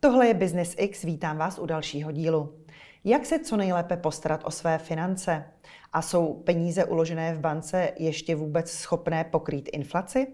Tohle je Business X, vítám vás u dalšího dílu. Jak se co nejlépe postarat o své finance? A jsou peníze uložené v bance ještě vůbec schopné pokrýt inflaci?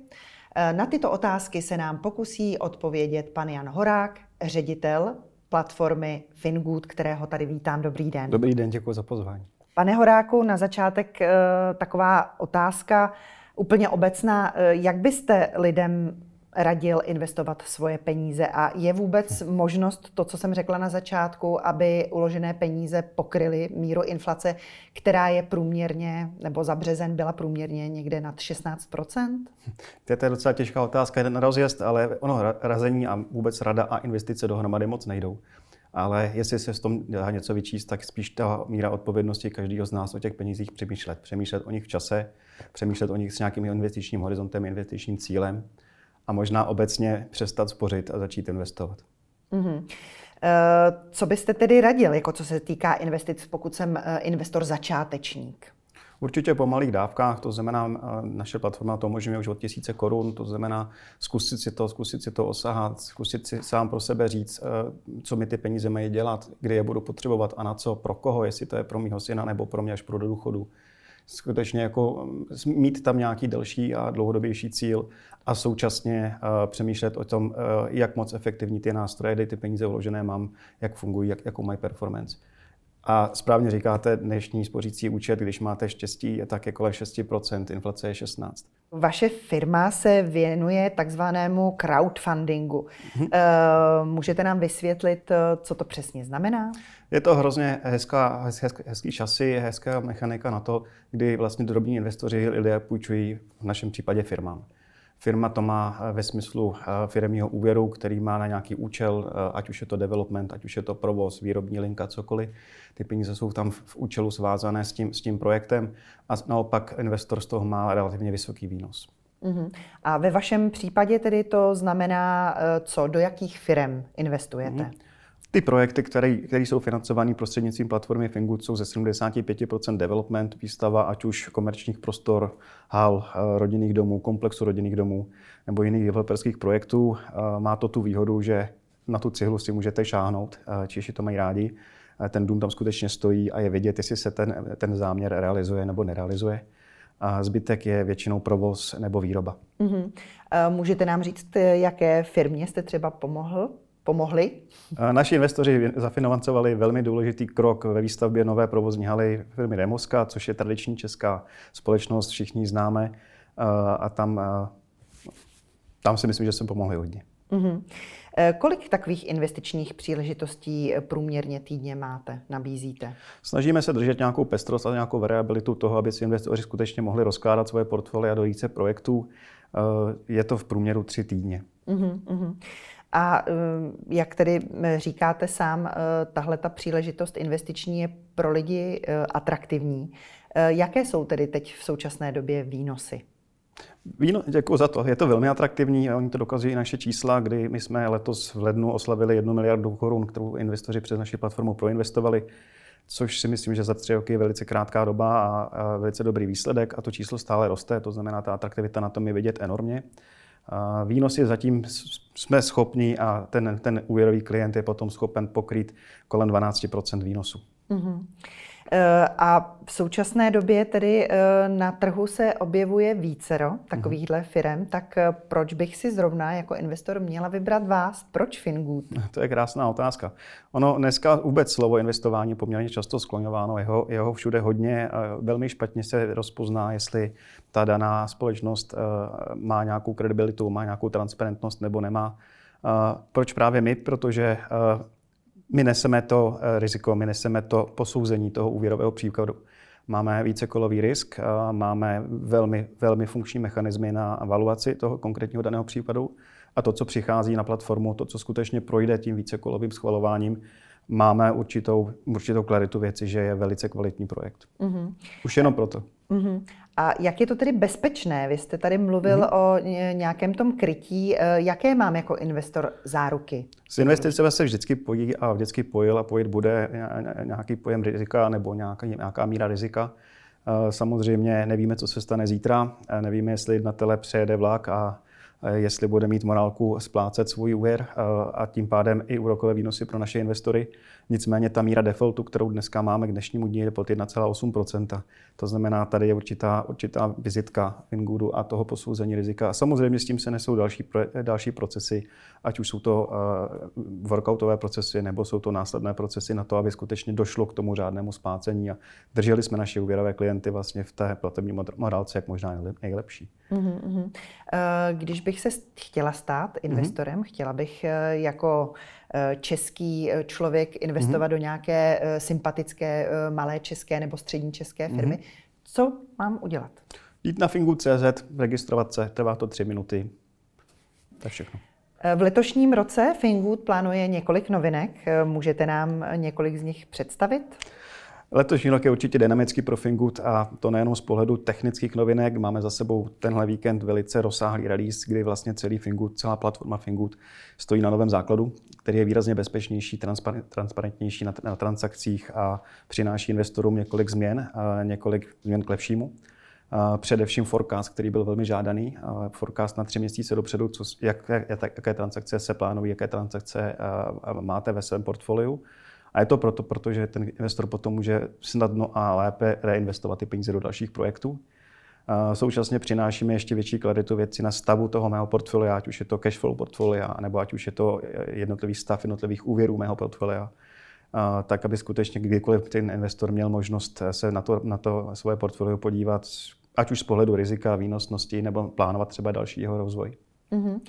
Eh, na tyto otázky se nám pokusí odpovědět pan Jan Horák, ředitel platformy Fingood, kterého tady vítám. Dobrý den. Dobrý den, děkuji za pozvání. Pane Horáku, na začátek eh, taková otázka úplně obecná. Eh, jak byste lidem radil investovat svoje peníze a je vůbec možnost to, co jsem řekla na začátku, aby uložené peníze pokryly míru inflace, která je průměrně, nebo za březen byla průměrně někde nad 16% To je docela těžká otázka, jeden rozjezd, ale ono razení a vůbec rada a investice dohromady moc nejdou. Ale jestli se s tom dá něco vyčíst, tak spíš ta míra odpovědnosti každého z nás o těch penězích přemýšlet. Přemýšlet o nich v čase, přemýšlet o nich s nějakým investičním horizontem, investičním cílem a možná obecně přestat spořit a začít investovat. Mm-hmm. Co byste tedy radil, jako co se týká investic, pokud jsem eh, investor začátečník? Určitě po malých dávkách, to znamená, eh, naše platforma to umožňuje už od tisíce korun, to znamená zkusit si to, zkusit si to osahat, zkusit si sám pro sebe říct, co mi ty peníze mají dělat, kdy je budu potřebovat a na co, pro koho, jestli to je pro mýho syna nebo pro mě až pro do důchodu skutečně jako mm, mít tam nějaký delší a dlouhodobější cíl a současně uh, přemýšlet o tom, uh, jak moc efektivní ty nástroje, kde ty peníze vložené mám, jak fungují, jak, jakou mají performance. A správně říkáte, dnešní spořící účet, když máte štěstí, je tak kolem 6%, inflace je 16%. Vaše firma se věnuje takzvanému crowdfundingu. Mm-hmm. Můžete nám vysvětlit, co to přesně znamená? Je to hrozně hezká, hezký, hezký šasy, hezká mechanika na to, kdy vlastně drobní investoři lidé půjčují v našem případě firmám. Firma to má ve smyslu firmního úvěru, který má na nějaký účel, ať už je to development, ať už je to provoz, výrobní linka, cokoliv. Ty peníze jsou tam v účelu svázané s tím, s tím projektem a naopak investor z toho má relativně vysoký výnos. Uh-huh. A ve vašem případě tedy to znamená, co, do jakých firm investujete? Uh-huh. Ty projekty, které, které jsou financované prostřednictvím platformy Fingood, jsou ze 75% development, výstava, ať už komerčních prostor, hal, eh, rodinných domů, komplexu rodinných domů nebo jiných developerských projektů. Eh, má to tu výhodu, že na tu cihlu si můžete šáhnout, eh, Češi to mají rádi. Ten dům tam skutečně stojí a je vidět, jestli se ten, ten záměr realizuje nebo nerealizuje. A zbytek je většinou provoz nebo výroba. Mm-hmm. Můžete nám říct, jaké firmě jste třeba pomohl pomohli? Naši investoři zafinancovali velmi důležitý krok ve výstavbě nové provozní haly firmy Remoska, což je tradiční česká společnost, všichni známe. A tam, tam si myslím, že jsme pomohli hodně. Mm-hmm. Kolik takových investičních příležitostí průměrně týdně máte, nabízíte? Snažíme se držet nějakou pestrost a nějakou variabilitu toho, aby si investoři skutečně mohli rozkládat svoje portfolia do více projektů. Je to v průměru tři týdně. Uh-huh, a eh, jak tedy eh, říkáte sám, eh, tahle ta příležitost investiční je pro lidi atraktivní. Jaké jsou tedy teď v současné době výnosy? Víno, děkuji za to. Je to velmi atraktivní a oni to dokazují naše čísla, kdy my jsme letos v lednu oslavili 1 miliardu korun, kterou investoři přes naši platformu proinvestovali, což si myslím, že za tři roky je velice krátká doba a velice dobrý výsledek a to číslo stále roste, to znamená, ta atraktivita na tom je vidět enormně. Výnosy zatím jsme schopni a ten, ten úvěrový klient je potom schopen pokrýt kolem 12 výnosu. Mm-hmm. A v současné době tedy e, na trhu se objevuje vícero takovýchhle firm, tak e, proč bych si zrovna jako investor měla vybrat vás? Proč Fingood? To je krásná otázka. Ono dneska vůbec slovo investování je poměrně často skloňováno, jeho, jeho všude hodně, velmi špatně se rozpozná, jestli ta daná společnost má nějakou kredibilitu, má nějakou transparentnost nebo nemá. Proč právě my? Protože my neseme to eh, riziko, my neseme to posouzení toho úvěrového příkladu. Máme vícekolový risk, máme velmi, velmi funkční mechanismy na evaluaci toho konkrétního daného případu a to, co přichází na platformu, to, co skutečně projde tím vícekolovým schvalováním, máme určitou, určitou klaritu věci, že je velice kvalitní projekt. Mm-hmm. Už jenom proto. Mm-hmm. A jak je to tedy bezpečné? Vy jste tady mluvil mm-hmm. o nějakém tom krytí. E, jaké mám jako investor záruky? S investicemi se vždycky pojí a vždycky pojil a pojit bude nějaký pojem rizika nebo nějaká, nějaká míra rizika. E, samozřejmě nevíme, co se stane zítra, e, nevíme, jestli na tele přejede vlak a jestli bude mít morálku splácet svůj úvěr a tím pádem i úrokové výnosy pro naše investory. Nicméně ta míra defaultu, kterou dneska máme k dnešnímu dní, je pod 1,8% To znamená, tady je určitá, určitá vizitka Fingoodu a toho posouzení rizika. A samozřejmě s tím se nesou další, další procesy, ať už jsou to uh, workoutové procesy, nebo jsou to následné procesy na to, aby skutečně došlo k tomu řádnému splácení a drželi jsme naše úvěrové klienty vlastně v té platební morálce jak možná nejlepší. Mm-hmm. Když bych se chtěla stát mhm. investorem, mm-hmm. chtěla bych eh, jako eh, český člověk investovat mm-hmm. do nějaké sympatické malé české nebo střední české firmy, mm-hmm. co mám udělat? Jít na fingu.cz, registrovat se, trvá to tři minuty. To je všechno. V letošním roce Fingood plánuje několik novinek. Můžete nám několik z nich představit? Letošní rok je určitě dynamický pro Fingood a to nejenom z pohledu technických novinek. Máme za sebou tenhle víkend velice rozsáhlý release, kdy vlastně celý Fingood, celá platforma Fingood stojí na novém základu, který je výrazně bezpečnější, transparentnější na, na transakcích a přináší investorům několik změn, několik změn k lepšímu. Především forecast, který byl velmi žádaný. Forecast na tři měsíce dopředu, co, jak, jak, jaké transakce se plánují, jaké transakce máte ve svém portfoliu a je to proto, protože ten investor potom může snadno a lépe reinvestovat ty peníze do dalších projektů. Současně přinášíme ještě větší klaritu věci na stavu toho mého portfolia, ať už je to cash flow portfolia, nebo ať už je to jednotlivý stav jednotlivých úvěrů mého portfolia, tak aby skutečně kdykoliv ten investor měl možnost se na to, na to svoje portfolio podívat, ať už z pohledu rizika, výnosnosti, nebo plánovat třeba další jeho rozvoj. Mm-hmm.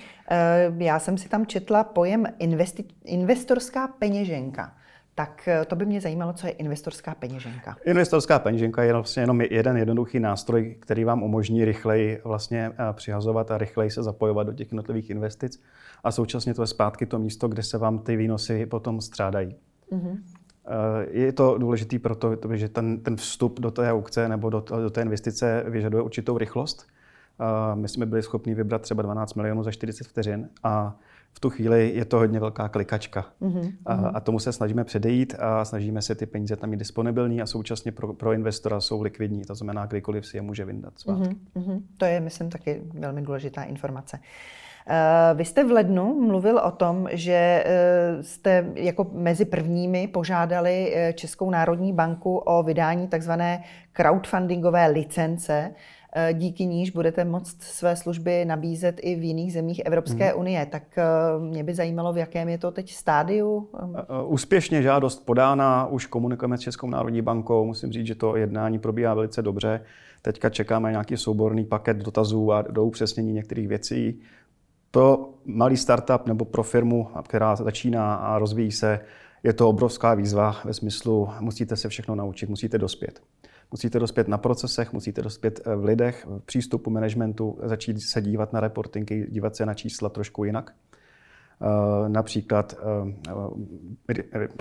Já jsem si tam četla pojem investi- investorská peněženka tak eh, to by mě zajímalo, co je investorská peněženka. Investorská peněženka je vlastně jenom jeden jednoduchý nástroj, který vám umožní rychleji vlastně eh, přihazovat a rychleji se zapojovat do těch jednotlivých investic a současně to je zpátky to místo, kde se vám ty výnosy potom střádají. Mm-hmm. Je to důležité proto, že ten, ten vstup do té aukce nebo do, do té investice vyžaduje určitou rychlost. My jsme byli schopni vybrat třeba 12 milionů za 40 vteřin a v tu chvíli je to hodně velká klikačka. Mm-hmm. A, a tomu se snažíme předejít a snažíme se ty peníze tam mít disponibilní a současně pro, pro investora jsou likvidní, to znamená, kdykoliv si je může vyndat Mm-hmm. To je, myslím, taky velmi důležitá informace. Eh, vy jste v lednu mluvil o tom, že eh, jste jako mezi prvními požádali eh, Českou národní banku o vydání takzvané crowdfundingové licence Eh, díky níž budete moct své služby nabízet i v jiných zemích Evropské hmm. unie. Tak eh, mě by zajímalo, v jakém je to teď stádiu. Eh, úspěšně žádost podána, už komunikujeme s Českou národní bankou. Musím říct, že to jednání probíhá velice dobře. Teďka čekáme nějaký souborný paket dotazů a do upřesnění některých věcí. To malý startup nebo pro firmu, která začíná a rozvíjí se, je to obrovská výzva ve smyslu, musíte se všechno naučit, musíte dospět. Musíte dospět na procesech, musíte dospět eh, v lidech, v přístupu managementu, začít se dívat na reportingy, dívat se na čísla trošku jinak. Uh, například uh,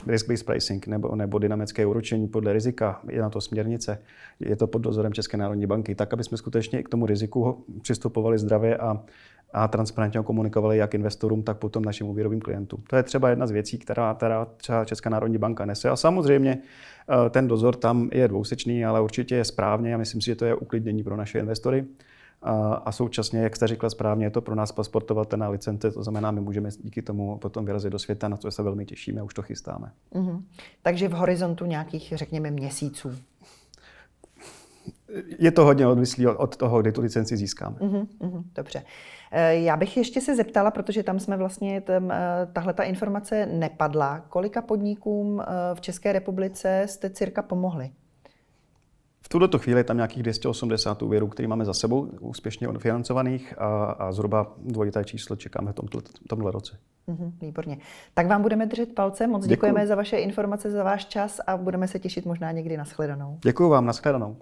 risk-based pricing nebo, nebo dynamické úročení podle rizika, je na to směrnice, je to pod dozorem České národní banky, tak, aby jsme skutečně k tomu riziku přistupovali zdravě a, a transparentně komunikovali jak investorům, tak potom našim úvěrovým klientům. To je třeba jedna z věcí, která, která třeba Česká národní banka nese. A samozřejmě Eh, ten dozor tam je dvousečný, ale určitě je správně a myslím si, že to je uklidnění pro naše investory. A současně, jak jste řekla správně, je to pro nás pasportovatelná licence, to znamená, my můžeme díky tomu potom vyrazit do světa, na to se velmi těšíme, už to chystáme. Mm-hmm. Takže v horizontu nějakých, řekněme, měsíců. Je to hodně odvislý od toho, kdy tu licenci získáme. Mm-hmm, dobře. Eh, já bych ještě se zeptala, protože tam jsme vlastně, tam, eh, tahle ta informace nepadla. Kolika podnikům eh, v České republice jste cirka pomohli? V tuto chvíli je tam nějakých 280 úvěrů, které máme za sebou, úspěšně financovaných a, a zhruba dvojité číslo čekáme v tomto, tomhle roce. Mm-hmm, výborně. Tak vám budeme držet palce. Moc Děkuju. děkujeme za vaše informace, za váš čas a budeme se těšit možná někdy na shledanou. Děkuji vám, na shledanou.